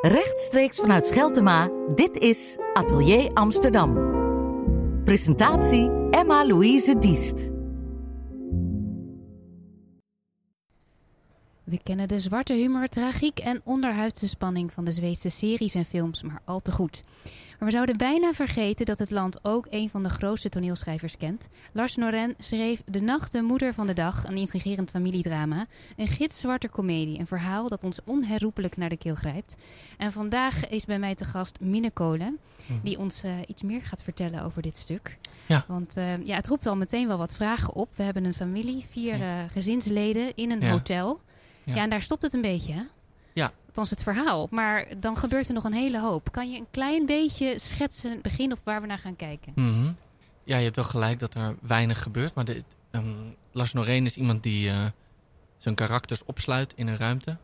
Rechtstreeks vanuit Scheltema, dit is Atelier Amsterdam. Presentatie Emma-Louise Diest. We kennen de zwarte humor, tragiek en onderhuidse spanning van de Zweedse series en films maar al te goed. Maar we zouden bijna vergeten dat het land ook een van de grootste toneelschrijvers kent. Lars Noren schreef De Nacht, de Moeder van de Dag, een intrigerend familiedrama. Een gitzwarte komedie, een verhaal dat ons onherroepelijk naar de keel grijpt. En vandaag is bij mij te gast Minne Kolen, Mhm. die ons eh, iets meer gaat vertellen over dit stuk. Ja. Want eh, ja, het roept al meteen wel wat vragen op. We hebben een familie, vier eh, gezinsleden in een Ja. hotel. Ja. Ja. en daar stopt het een beetje, hè? Ja. Althans het verhaal. Maar dan gebeurt er nog een hele hoop. Kan je een klein beetje schetsen, het begin of waar we naar gaan kijken? Mhm. Ja, je hebt wel gelijk dat er weinig gebeurt. Maar de, ehm, Lars Noreen is iemand die eh, zijn karakters opsluit in een ruimte.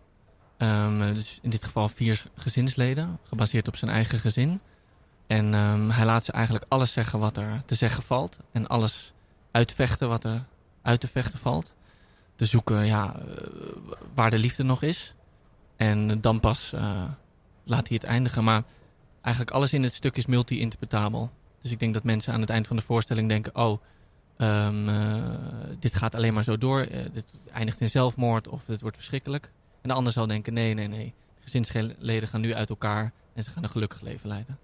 Ehm, eh, dus in dit geval vier gezinsleden, gebaseerd op zijn eigen gezin. En ehm, hij laat ze eigenlijk alles zeggen wat er te zeggen valt. En alles uitvechten wat er uit te vechten valt. Te zoeken ja, eh, waar de liefde nog is. En dan pas eh, laat hij het eindigen. Maar eigenlijk alles in het stuk is multi-interpretabel. Dus ik denk dat mensen aan het eind van de voorstelling denken: oh, ehm, eh, dit gaat alleen maar zo door. dit eindigt in zelfmoord of het wordt verschrikkelijk. En de ander zal denken: nee, nee, nee. Gezinsleden gaan nu uit elkaar en ze gaan een gelukkig leven leiden.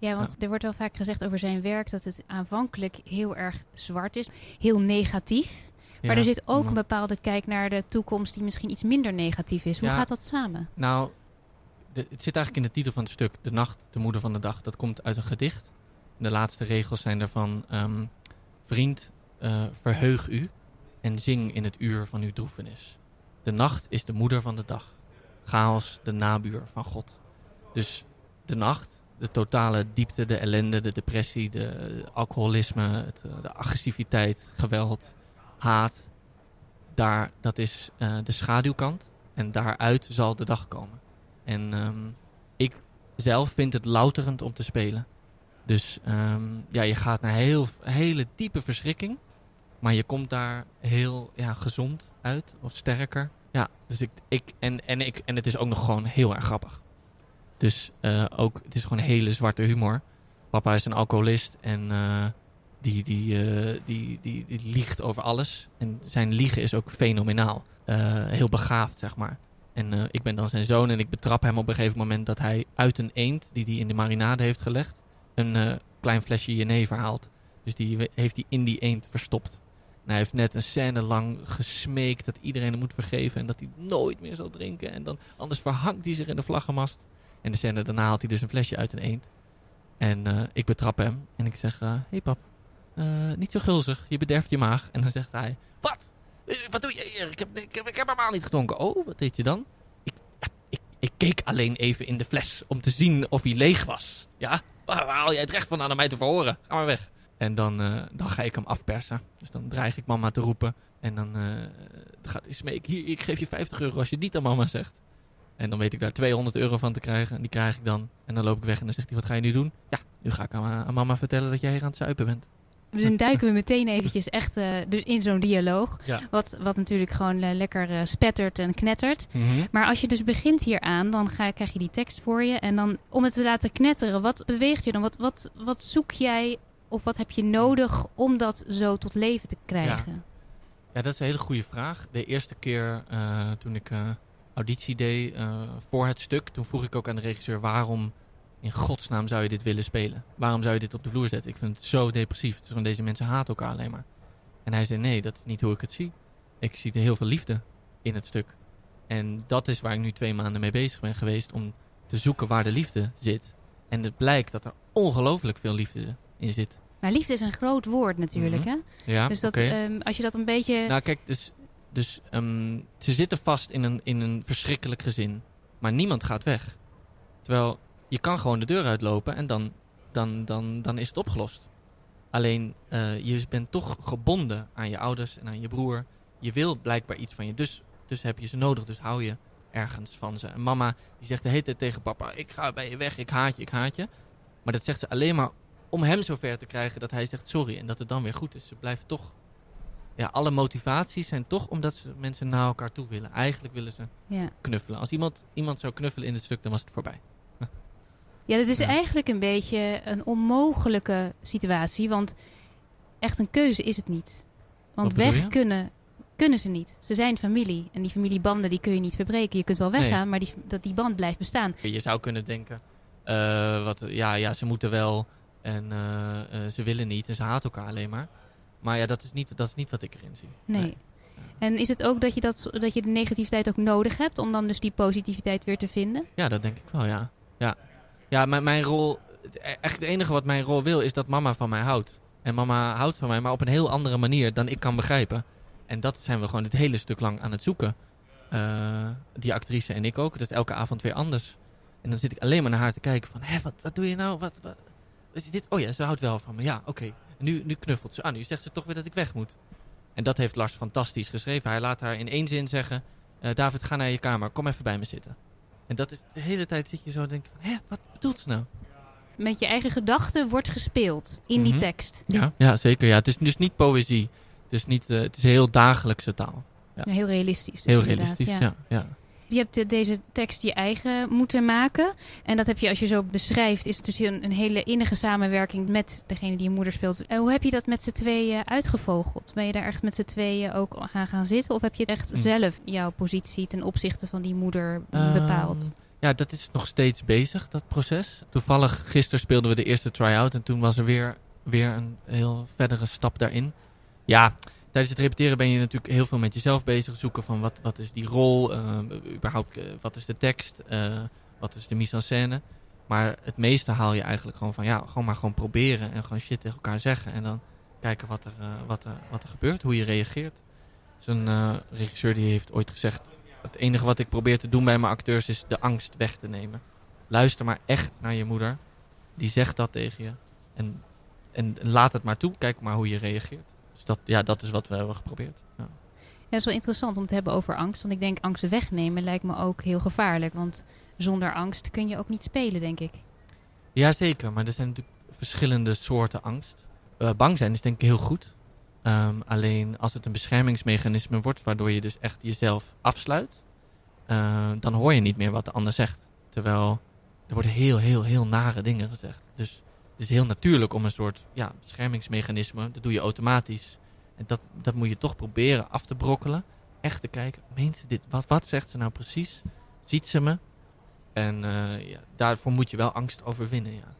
Ja, want er wordt wel vaak gezegd over zijn werk dat het aanvankelijk heel erg zwart is. Heel negatief. Maar er zit ook een bepaalde kijk naar de toekomst die misschien iets minder negatief is. Hoe gaat dat samen? Nou, de- het zit eigenlijk in de titel van het stuk: De Nacht, de Moeder van de Dag. Dat komt uit een gedicht. De laatste regels zijn daarvan: ehm, Vriend, eh, verheug u en zing in het uur van uw droefenis. De nacht is de moeder van de dag. Chaos, de nabuur van God. Dus de nacht, de totale diepte, de ellende, de depressie, de alcoholisme, het, eh, de agressiviteit, geweld, haat. Daar, dat is eh, de schaduwkant. En daaruit zal de dag komen. En ehm, ik zelf vind het louterend om te spelen. Dus ehm, ja, je gaat naar heel, hele diepe verschrikking. Maar je komt daar heel ja, gezond uit. Of sterker. Ja, dus ik, ik, en, en, ik, en het is ook nog gewoon heel erg grappig. Dus eh, ook, het is gewoon hele zwarte humor. Papa is een alcoholist en eh, die, die, eh, die, die, die liegt over alles. En zijn liegen is ook fenomenaal. Eh, heel begaafd, zeg maar. En eh, ik ben dan zijn zoon en ik betrap hem op een gegeven moment dat hij uit een eend die hij in de marinade heeft gelegd, een klein flesje jenever haalt. Dus die heeft hij in die eend verstopt. En hij heeft net een scène lang gesmeekt dat iedereen hem moet vergeven en dat hij nooit meer zal drinken. En dan, anders verhangt hij zich in de vlaggenmast. En de scène daarna haalt hij dus een flesje uit een eend. En ik betrap hem en ik zeg, hé hey pap, eh, niet zo gulzig, je bederft je maag. En dan zegt hij, wat? Eh, Wat doe je hier? Ik heb, ik heb, helemaal niet gedronken. Oh, wat deed je dan? Ik, ik, ik keek alleen even in de fles om te zien of hij leeg was. Ja, waar, haal jij het recht van aan mij te verhoren? Ga maar weg. En dan, eh, dan ga ik hem afpersen. Dus dan dreig ik mama te roepen. En dan gaat hij smeken. Ik geef je 50 euro als je niet aan mama zegt. En dan weet ik daar 200 euro van te krijgen. En die krijg ik dan. En dan loop ik weg en dan zegt hij, wat ga je nu doen? Ja, nu ga ik aan, aan mama vertellen dat jij hier aan het zuipen bent. Dus dan duiken we meteen eventjes echt eh, dus in zo'n dialoog. Ja. Wat, wat natuurlijk gewoon eh, lekker eh, spettert en knettert. Mhm. Maar als je dus begint hieraan, dan ga, krijg je die tekst voor je. En dan om het te laten knetteren, wat beweegt je dan? Wat, wat, wat zoek jij of wat heb je nodig om dat zo tot leven te krijgen? Ja, dat is een hele goede vraag. De eerste keer toen ik auditie deed voor het stuk, toen vroeg ik ook aan de regisseur waarom in godsnaam zou je dit willen spelen? Waarom zou je dit op de vloer zetten? Ik vind het zo depressief. Het is gewoon, deze mensen haten elkaar alleen maar. En hij zei nee, dat is niet hoe ik het zie. Ik zie er heel veel liefde in het stuk. En dat is waar ik nu twee maanden mee bezig ben geweest om te zoeken waar de liefde zit. En het blijkt dat er ongelooflijk veel liefde in zit. Maar liefde is een groot woord natuurlijk, Mhm. hè? Ja, Dus dat, ehm, als je dat een beetje... Nou, kijk, dus, dus ehm, ze zitten vast in een, in een verschrikkelijk gezin. Maar niemand gaat weg. Terwijl je kan gewoon de deur uitlopen en dan, dan, dan, dan is het opgelost. Alleen eh, je bent toch gebonden aan je ouders en aan je broer. Je wil blijkbaar iets van je. Dus, dus heb je ze nodig. Dus hou je ergens van ze. En mama die zegt de hele tijd tegen papa: Ik ga bij je weg, ik haat je, ik haat je. Maar dat zegt ze alleen maar om hem zover te krijgen dat hij zegt sorry. En dat het dan weer goed is. Ze blijft toch ja, alle motivaties zijn toch omdat ze mensen naar elkaar toe willen. Eigenlijk willen ze Ja. knuffelen. Als iemand, iemand zou knuffelen in dit stuk, dan was het voorbij. Ja, dat is Ja. eigenlijk een beetje een onmogelijke situatie, want echt een keuze is het niet. Want weg kunnen, kunnen ze niet. Ze zijn familie en die familiebanden die kun je niet verbreken. Je kunt wel Nee. weggaan, maar die, dat die band blijft bestaan. Je zou kunnen denken, eh, wat, ja, ja, ze moeten wel en eh, eh, ze willen niet en ze haten elkaar alleen maar. Maar ja, dat is niet, dat is niet wat ik erin zie. Nee. En is het ook dat je, dat, dat je de negativiteit ook nodig hebt om dan dus die positiviteit weer te vinden? Ja, dat denk ik wel, ja. Ja, ja mijn, mijn rol, echt het enige wat mijn rol wil, is dat mama van mij houdt. En mama houdt van mij, maar op een heel andere manier dan ik kan begrijpen. En dat zijn we gewoon het hele stuk lang aan het zoeken. Eh, die actrice en ik ook. Het is elke avond weer anders. En dan zit ik alleen maar naar haar te kijken van... Hé, wat, wat doe je nou? Wat, is dit? Oh ja, ze houdt wel van me. Ja, oké. Nu, nu knuffelt ze. Ah, nu zegt ze toch weer dat ik weg moet. En dat heeft Lars fantastisch geschreven. Hij laat haar in één zin zeggen... eh, David, ga naar je kamer. Kom even bij me zitten. En dat is de hele tijd zit je zo en denk van... Hé, wat bedoelt ze nou? Met je eigen gedachten wordt gespeeld in die Mhm. tekst. Ja, ja zeker. Ja. Het is dus niet poëzie. Het is, niet, eh, het is heel dagelijkse taal. Ja. Heel realistisch. dus Heel realistisch, ja. ja. Je hebt eh, deze tekst je eigen moeten maken. En dat heb je, als je zo beschrijft, is het dus een, een hele innige samenwerking met degene die je moeder speelt. En hoe heb je dat met z'n tweeën uitgevogeld? Ben je daar echt met z'n tweeën ook gaan gaan zitten? Of heb je echt Hm. zelf jouw positie ten opzichte van die moeder bepaald? Ehm, ja, dat is nog steeds bezig, dat proces. Toevallig, gisteren speelden we de eerste try-out en toen was er weer, weer een heel verdere stap daarin. Ja, tijdens het repeteren ben je natuurlijk heel veel met jezelf bezig. Zoeken van wat, wat is die rol, ehm, überhaupt eh, wat is de tekst, eh, wat is de mise en scène. Maar het meeste haal je eigenlijk gewoon van, ja, gewoon maar gewoon proberen en gewoon shit tegen elkaar zeggen. En dan kijken wat er, eh, wat er, wat er gebeurt, hoe je reageert. Er eh, regisseur die heeft ooit gezegd, het enige wat ik probeer te doen bij mijn acteurs is de angst weg te nemen. Luister maar echt naar je moeder. Die zegt dat tegen je. En, en laat het maar toe. Kijk maar hoe je reageert. Dus dat, ja, dat is wat we hebben geprobeerd. Ja. Ja, dat is wel interessant om te hebben over angst. Want ik denk angst wegnemen lijkt me ook heel gevaarlijk. Want zonder angst kun je ook niet spelen, denk ik. Jazeker, maar er zijn natuurlijk verschillende soorten angst. Eh, bang zijn is denk ik heel goed. Ehm, alleen als het een beschermingsmechanisme wordt, waardoor je dus echt jezelf afsluit, eh, dan hoor je niet meer wat de ander zegt. Terwijl er worden heel, heel, heel nare dingen gezegd. Dus is heel natuurlijk om een soort ja, beschermingsmechanisme, dat doe je automatisch. En dat, dat moet je toch proberen af te brokkelen. Echt te kijken, meent ze dit? Wat, wat zegt ze nou precies? Ziet ze me? En eh, ja, daarvoor moet je wel angst overwinnen, ja.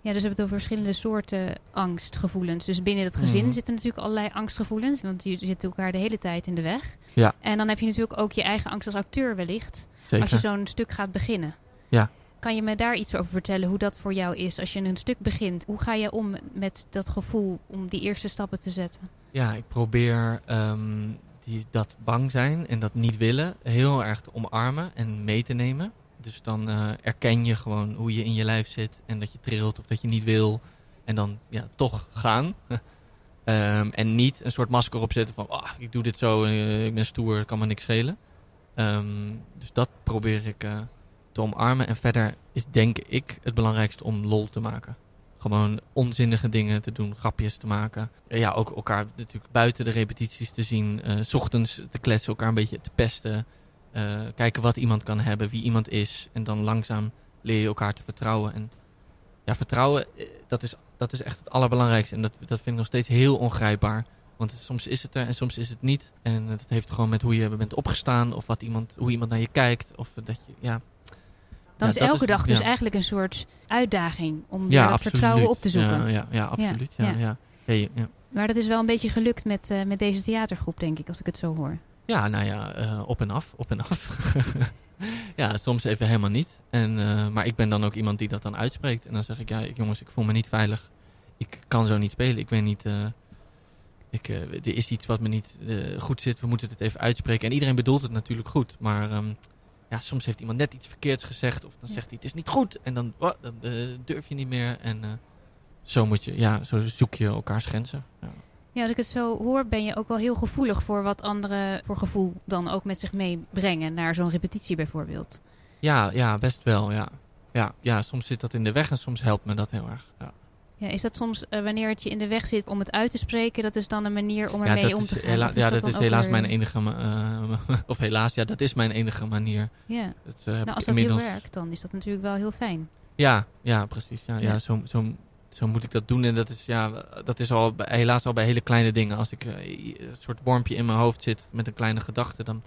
Ja, dus we hebben het over verschillende soorten angstgevoelens. Dus binnen het gezin Mhm. zitten natuurlijk allerlei angstgevoelens. Want je zit elkaar de hele tijd in de weg. Ja. En dan heb je natuurlijk ook je eigen angst als acteur wellicht. Zeker. Als je zo'n stuk gaat beginnen. Ja. Kan je me daar iets over vertellen hoe dat voor jou is als je een stuk begint? Hoe ga je om met dat gevoel om die eerste stappen te zetten? Ja, ik probeer ehm, die, dat bang zijn en dat niet willen heel erg te omarmen en mee te nemen. Dus dan eh, erken je gewoon hoe je in je lijf zit en dat je trilt of dat je niet wil. En dan ja, toch gaan. Ehm, en niet een soort masker opzetten van ah, ik doe dit zo, eh, ik ben stoer, kan me niks schelen. Ehm, dus dat probeer ik eh, te omarmen. En verder is denk ik het belangrijkste om lol te maken. Gewoon onzinnige dingen te doen, grapjes te maken. Eh, Ja, ook elkaar natuurlijk buiten de repetities te zien. eh, s ochtends te kletsen, elkaar een beetje te pesten. eh, kijken wat iemand kan hebben, wie iemand is. En dan langzaam leer je elkaar te vertrouwen. En ja, vertrouwen, dat is, dat is echt het allerbelangrijkste. En dat, dat vind ik nog steeds heel ongrijpbaar. Want soms is het er en soms is het niet. En dat heeft gewoon met hoe je bent opgestaan. Of wat iemand, hoe iemand naar je kijkt. Of dat je, ja, Dan Ja, is elke is- dag dus ja. eigenlijk een soort uitdaging om ja dat absoluut. vertrouwen op te zoeken. Ja, ja, ja absoluut. Ja, ja. Maar dat is wel een beetje gelukt met, eh, met deze theatergroep, denk ik, als ik het zo hoor. Ja, nou ja, eh, op en af, op en af. ja, soms even helemaal niet. En, eh, maar ik ben dan ook iemand die dat dan uitspreekt. En dan zeg ik, ja, jongens, ik voel me niet veilig. Ik kan zo niet spelen. Ik weet niet, ik, er is iets wat me niet goed zit. We moeten het even uitspreken. En iedereen bedoelt het natuurlijk goed. Maar ehm, ja, soms heeft iemand net iets verkeerds gezegd. Of dan Ja. zegt hij, het is niet goed. En dan, oh, dan eh, durf je niet meer. En eh, zo moet je, ja, zo zoek je elkaars grenzen. Ja. Ja, als ik het zo hoor, ben je ook wel heel gevoelig voor wat anderen voor gevoel dan ook met zich meebrengen naar zo'n repetitie bijvoorbeeld. Ja, ja, best wel, ja. Ja, ja, soms zit dat in de weg en soms helpt me dat heel erg. Ja. Ja, is dat soms eh, wanneer het je in de weg zit om het uit te spreken, dat is dan een manier om ermee om te gaan? hela- ja, dat is helaas weer- mijn enige... ma- eh, of helaas, ja, dat is mijn enige manier. Ja, Dat, eh, nou, als dat heel inmiddels- werkt, dan is dat natuurlijk wel heel fijn. Ja, ja, precies. Ja, ja. Ja. zo, zo, zo moet ik dat doen. En dat is, ja, dat is al bij- helaas al bij hele kleine dingen. Als ik een soort wormpje in mijn hoofd zit met een kleine gedachte, dan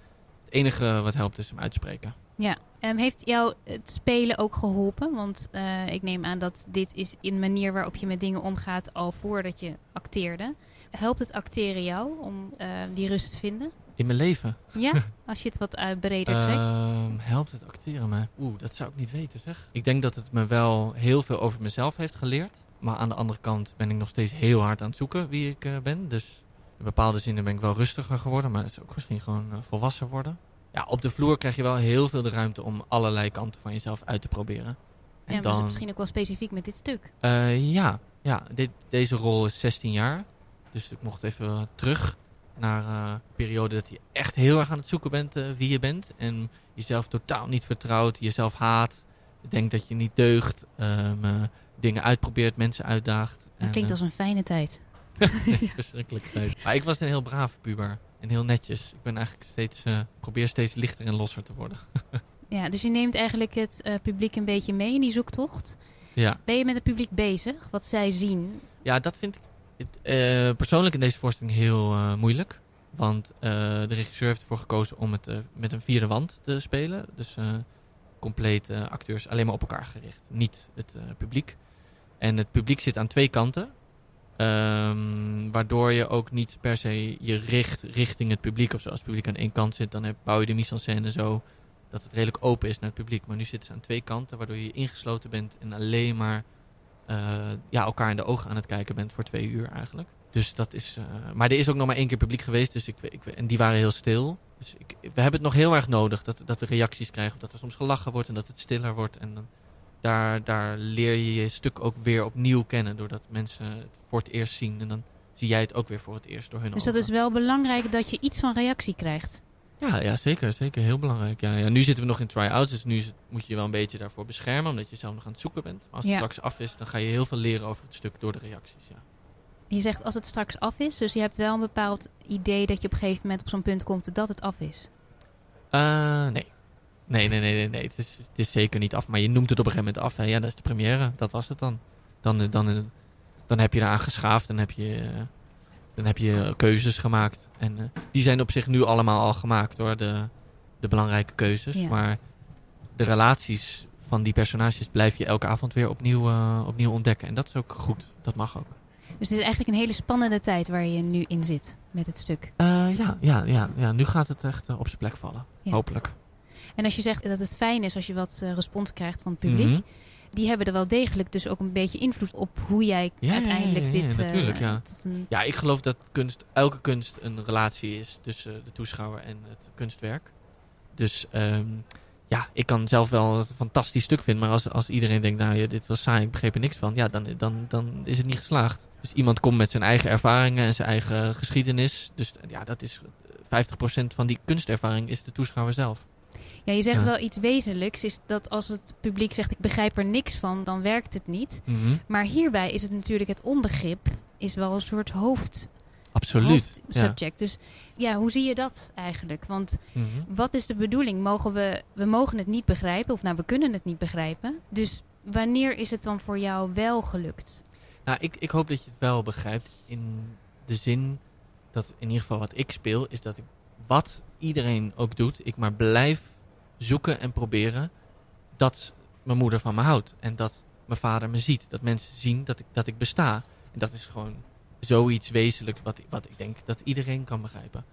enige wat helpt is hem uitspreken. Ja, Ehm, heeft jou het spelen ook geholpen? Want eh, ik neem aan dat dit is een manier waarop je met dingen omgaat al voordat je acteerde. Helpt het acteren jou om eh, die rust te vinden? In mijn leven. Ja, als je het wat eh, breder trekt. Ehm, helpt het acteren mij? Oeh, dat zou ik niet weten zeg. Ik denk dat het me wel heel veel over mezelf heeft geleerd. Maar aan de andere kant ben ik nog steeds heel hard aan het zoeken wie ik eh, ben. Dus in bepaalde zinnen ben ik wel rustiger geworden. Maar het is ook misschien gewoon volwassen worden. Ja, op de vloer krijg je wel heel veel de ruimte om allerlei kanten van jezelf uit te proberen. En ja, maar is misschien ook wel specifiek met dit stuk. Eh, ja, ja dit, deze rol is 16 jaar. Dus ik mocht even terug naar eh, een periode dat je echt heel erg aan het zoeken bent eh, wie je bent. En jezelf totaal niet vertrouwt, jezelf haat. Denkt dat je niet deugt. ehm, eh, dingen uitprobeert, mensen uitdaagt. Dat En, klinkt eh, als een fijne tijd. verschrikkelijk tijd. Maar ik was een heel brave puber. En heel netjes. Ik ben eigenlijk steeds, eh, probeer steeds lichter en losser te worden. Ja, dus je neemt eigenlijk het eh, publiek een beetje mee in die zoektocht. Ja. Ben je met het publiek bezig? Wat zij zien? Ja, dat vind ik het, eh, persoonlijk in deze voorstelling heel moeilijk. Want de regisseur heeft ervoor gekozen om het met een vierde wand te spelen. Dus compleet acteurs alleen maar op elkaar gericht. Niet het publiek. En het publiek zit aan twee kanten. Ehm, waardoor je ook niet per se je richt richting het publiek. Of zo. Als het publiek aan één kant zit, dan heb, bouw je de mise-en-scène zo dat het redelijk open is naar het publiek. Maar nu zitten ze aan twee kanten, waardoor je ingesloten bent en alleen maar eh, ja, elkaar in de ogen aan het kijken bent voor twee uur eigenlijk. Dus dat is. eh, maar er is ook nog maar één keer publiek geweest, dus ik, ik, en die waren heel stil. Dus ik, we hebben het nog heel erg nodig dat, dat we reacties krijgen, of dat er soms gelachen wordt en dat het stiller wordt. En dan, daar, daar leer je je stuk ook weer opnieuw kennen, doordat mensen het voor het eerst zien. En dan zie jij het ook weer voor het eerst door hun Dus ogen. dat is wel belangrijk dat je iets van reactie krijgt. Ja, ja zeker, zeker. Heel belangrijk. Ja, ja. Nu zitten we nog in try-outs, dus nu het- moet je je wel een beetje daarvoor beschermen, omdat je zelf nog aan het zoeken bent. Maar als het Ja. straks af is, dan ga je heel veel leren over het stuk door de reacties. Ja. Je zegt als het straks af is, dus je hebt wel een bepaald idee dat je op een gegeven moment op zo'n punt komt dat het af is. Eh, nee. Nee, nee, nee, nee, nee. Het, is, het is zeker niet af. Maar je noemt het op een gegeven moment af. Hè. Ja, dat is de première. Dat was het dan. Dan, eh, dan, eh, dan heb je eraan geschaafd. Dan heb je, eh, dan heb je keuzes gemaakt. En die zijn op zich nu allemaal al gemaakt hoor. De, de belangrijke keuzes. Ja. Maar de relaties van die personages blijf je elke avond weer opnieuw, opnieuw ontdekken. En dat is ook goed. Dat mag ook. Dus het is eigenlijk een hele spannende tijd waar je nu in zit met het stuk. Ja, ja, ja, ja, nu gaat het echt op zijn plek vallen. Ja. Hopelijk. En als je zegt dat het fijn is als je wat eh, respons krijgt van het publiek, Mhm. die hebben er wel degelijk dus ook een beetje invloed op hoe jij Ja, uiteindelijk ja, dit... eh, natuurlijk, ja. een- Ja, ik geloof dat kunst, elke kunst een relatie is tussen de toeschouwer en het kunstwerk. Dus ehm, ja, ik kan zelf wel een fantastisch stuk vinden. Maar als, als iedereen denkt, nou ja, dit was saai, ik begreep er niks van. Ja, dan, dan, dan is het niet geslaagd. Dus iemand komt met zijn eigen ervaringen en zijn eigen geschiedenis. Dus ja, dat is eh, 50% van die kunstervaring is de toeschouwer zelf. Ja, je zegt Ja. wel iets wezenlijks, is dat als het publiek zegt ik begrijp er niks van, dan werkt het niet. Maar hierbij is het natuurlijk het onbegrip, is wel een soort hoofd, Absoluut. Ja. hoofdsubject. Dus ja, hoe zie je dat eigenlijk? Want Mhm. wat is de bedoeling? Mogen we, we mogen het niet begrijpen, of nou, we kunnen het niet begrijpen. Dus wanneer is het dan voor jou wel gelukt? Nou, ik, ik hoop dat je het wel begrijpt. In de zin dat in ieder geval wat ik speel, is dat ik wat iedereen ook doet, ik maar blijf zoeken en proberen dat mijn moeder van me houdt. En dat mijn vader me ziet. Dat mensen zien dat ik, dat ik besta. En dat is gewoon zoiets wezenlijk wat, wat ik denk dat iedereen kan begrijpen.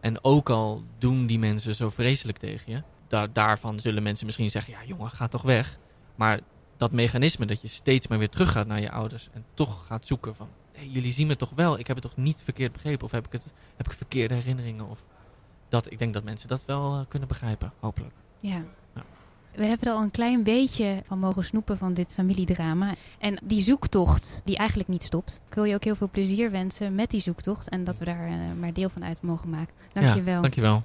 En ook al doen die mensen zo vreselijk tegen je, daar, daarvan zullen mensen misschien zeggen, ja jongen, ga toch weg. Maar dat mechanisme dat je steeds maar weer teruggaat naar je ouders en toch gaat zoeken van, hey, jullie zien me toch wel, ik heb het toch niet verkeerd begrepen of heb ik, het, heb ik verkeerde herinneringen of dat, ik denk dat mensen dat wel eh, kunnen begrijpen, hopelijk. Ja. Ja. We hebben er al een klein beetje van mogen snoepen van dit familiedrama. En die zoektocht, die eigenlijk niet stopt. Ik wil je ook heel veel plezier wensen met die zoektocht. En dat we daar eh, maar deel van uit mogen maken. Dank Ja, je wel. Dankjewel.